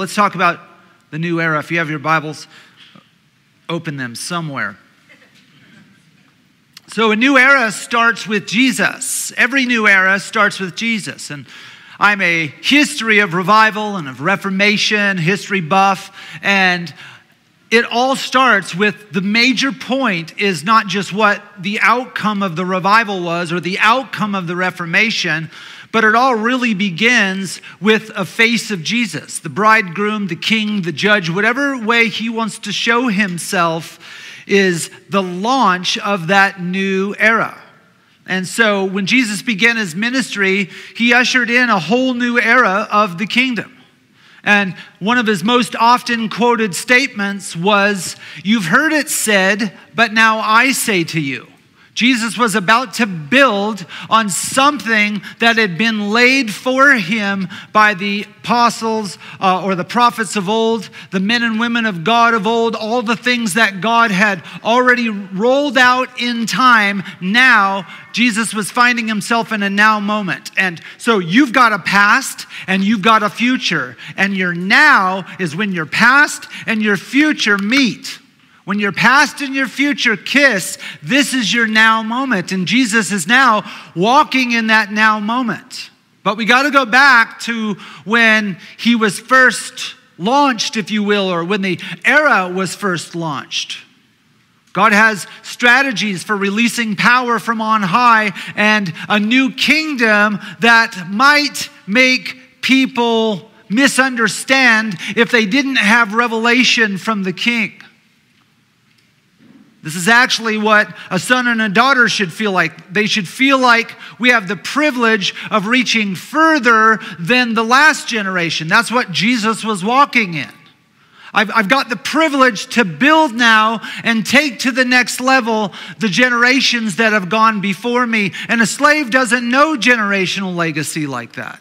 Let's talk about the new era. If you have your Bibles, open them somewhere. So, a new era starts with Jesus. Every new era starts with Jesus. And I'm a history of revival and of reformation, history buff, and it all starts with the major point is not just what the outcome of the revival was or the outcome of the Reformation, but it all really begins with a face of Jesus, the bridegroom, the king, the judge, whatever way he wants to show himself is the launch of that new era. And so when Jesus began his ministry, he ushered in a whole new era of the kingdom. And one of his most often quoted statements was, You've heard it said, but now I say to you. Jesus was about to build on something that had been laid for him by the apostles uh, or the prophets of old, the men and women of God of old, all the things that God had already rolled out in time. Now, Jesus was finding himself in a now moment. And so you've got a past and you've got a future. And your now is when your past and your future meet. When your past and your future kiss, this is your now moment. And Jesus is now walking in that now moment. But we got to go back to when he was first launched, if you will, or when the era was first launched. God has strategies for releasing power from on high and a new kingdom that might make people misunderstand if they didn't have revelation from the king. This is actually what a son and a daughter should feel like. They should feel like we have the privilege of reaching further than the last generation. That's what Jesus was walking in. I've, I've got the privilege to build now and take to the next level the generations that have gone before me. And a slave doesn't know generational legacy like that.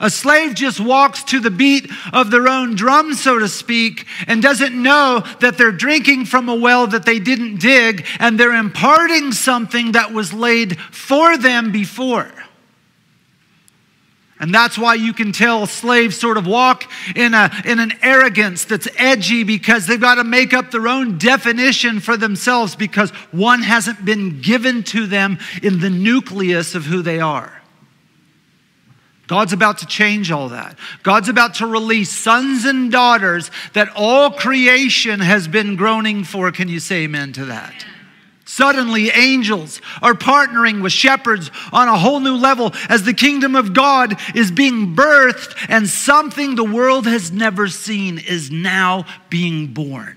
A slave just walks to the beat of their own drum, so to speak, and doesn't know that they're drinking from a well that they didn't dig and they're imparting something that was laid for them before. And that's why you can tell slaves sort of walk in, a, in an arrogance that's edgy because they've got to make up their own definition for themselves because one hasn't been given to them in the nucleus of who they are. God's about to change all that. God's about to release sons and daughters that all creation has been groaning for. Can you say amen to that? Suddenly, angels are partnering with shepherds on a whole new level as the kingdom of God is being birthed, and something the world has never seen is now being born.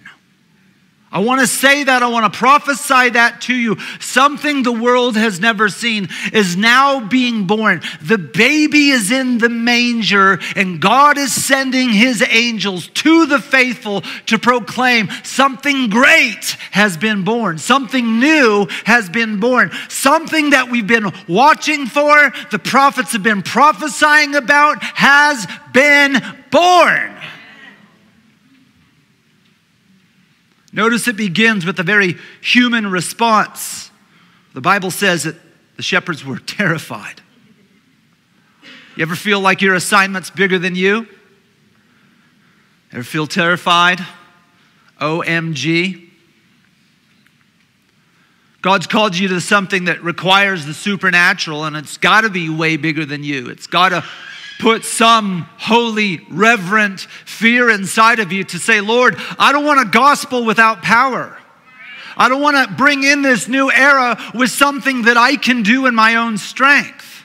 I want to say that. I want to prophesy that to you. Something the world has never seen is now being born. The baby is in the manger, and God is sending his angels to the faithful to proclaim something great has been born. Something new has been born. Something that we've been watching for, the prophets have been prophesying about, has been born. Notice it begins with a very human response. The Bible says that the shepherds were terrified. You ever feel like your assignment's bigger than you? Ever feel terrified? OMG. God's called you to something that requires the supernatural, and it's got to be way bigger than you. It's got to put some holy, reverent fear inside of you to say, Lord, I don't want a gospel without power. I don't want to bring in this new era with something that I can do in my own strength.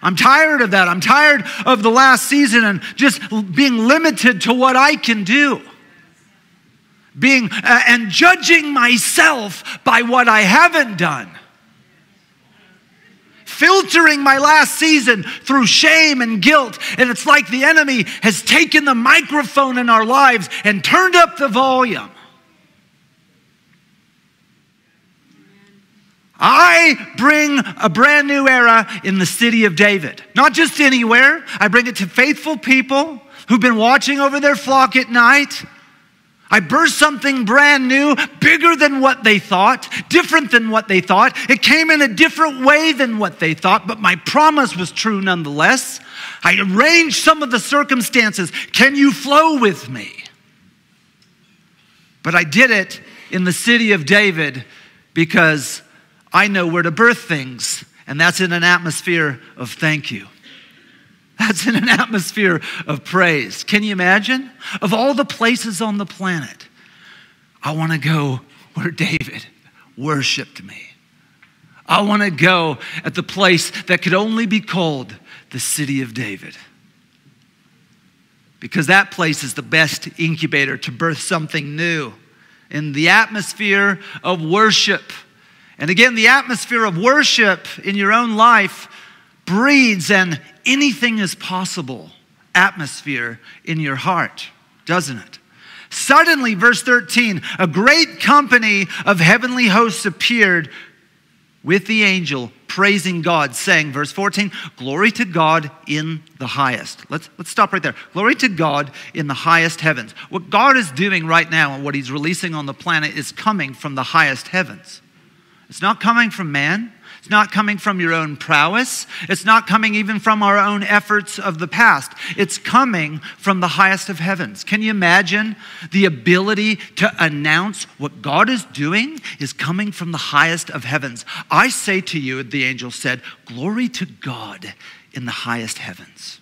I'm tired of that. I'm tired of the last season and just being limited to what I can do. Being uh, and judging myself by what I haven't done filtering my last season through shame and guilt. And it's like the enemy has taken the microphone in our lives and turned up the volume. I bring a brand new era in the city of David. Not just anywhere, I bring it to faithful people who've been watching over their flock at night. I birthed something brand new, bigger than what they thought, different than what they thought. It came in a different way than what they thought, but my promise was true nonetheless. I arranged some of the circumstances. Can you flow with me? But I did it in the city of David because I know where to birth things, and that's in an atmosphere of thank you. That's in an atmosphere of praise. Can you imagine? Of all the places on the planet, I want to go where David worshiped me. I want to go at the place that could only be called the city of David. Because that place is the best incubator to birth something new in the atmosphere of worship. And again, the atmosphere of worship in your own life breeds an anything is possible atmosphere in your heart, doesn't it? Suddenly, verse 13, a great company of heavenly hosts appeared with the angel praising God, saying, verse 14, Glory to God in the highest. Let's, let's stop right there. Glory to God in the highest heavens. What God is doing right now and what He's releasing on the planet is coming from the highest heavens. It's not coming from man. It's not coming from your own prowess. It's not coming even from our own efforts of the past. It's coming from the highest of heavens. Can you imagine the ability to announce what God is doing is coming from the highest of heavens? I say to you, the angel said, Glory to God in the highest heavens.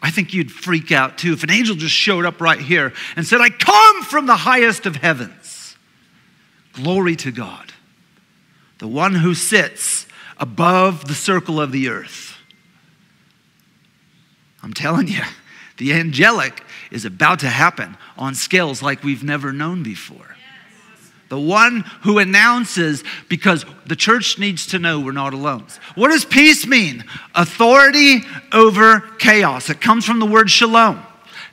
I think you'd freak out too if an angel just showed up right here and said, I come from the highest of heavens. Glory to God the one who sits above the circle of the earth. I'm telling you, the angelic is about to happen on scales like we've never known before. The one who announces, because the church needs to know we're not alone. What does peace mean? Authority over chaos. It comes from the word shalom.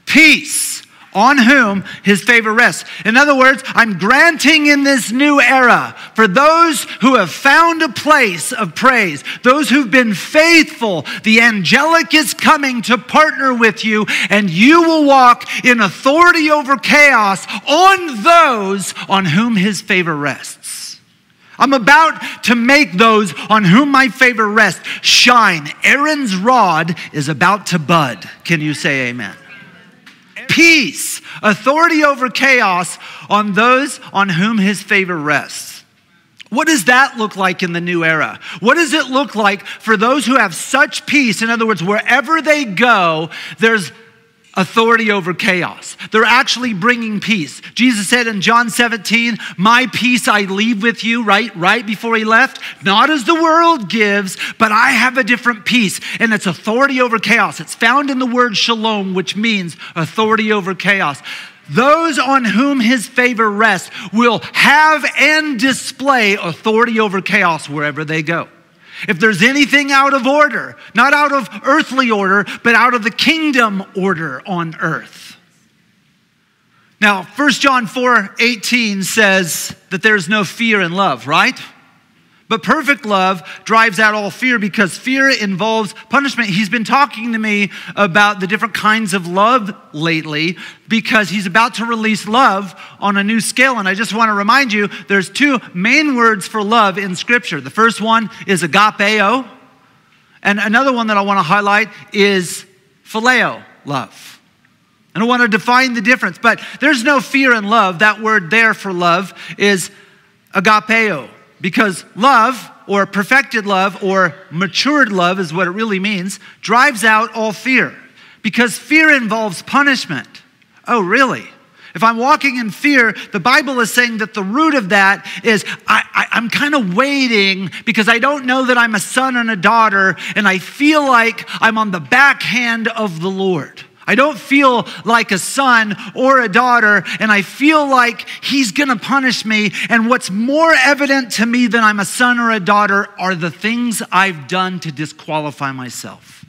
Peace on whom his favor rests. In other words, I'm granting in this new era for those who have found a place of praise, those who've been faithful, the angelic is coming to partner with you, and you will walk in authority over chaos on those on whom his favor rests. I'm about to make those on whom my favor rests shine. Aaron's rod is about to bud. Can you say amen? Peace, authority over chaos on those on whom his favor rests. What does that look like in the new era? What does it look like for those who have such peace? In other words, wherever they go, there's authority over chaos. They're actually bringing peace. Jesus said in John 17, "My peace I leave with you," right right before he left, not as the world gives, but I have a different peace, and it's authority over chaos. It's found in the word shalom, which means authority over chaos. Those on whom his favor rests will have and display authority over chaos wherever they go. If there's anything out of order, not out of earthly order, but out of the kingdom order on earth. Now, 1 John 4 18 says that there's no fear in love, right? But perfect love drives out all fear because fear involves punishment. He's been talking to me about the different kinds of love lately because he's about to release love on a new scale. And I just want to remind you there's two main words for love in Scripture. The first one is agapeo, and another one that I want to highlight is phileo love. And I want to define the difference, but there's no fear in love. That word there for love is agapeo. Because love, or perfected love, or matured love is what it really means, drives out all fear. Because fear involves punishment. Oh, really? If I'm walking in fear, the Bible is saying that the root of that is I, am kind of waiting because I don't know that I'm a son and a daughter, and I feel like I'm on the backhand of the Lord. I don't feel like a son or a daughter, and I feel like he's gonna punish me. And what's more evident to me than I'm a son or a daughter are the things I've done to disqualify myself.